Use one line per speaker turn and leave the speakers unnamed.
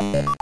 you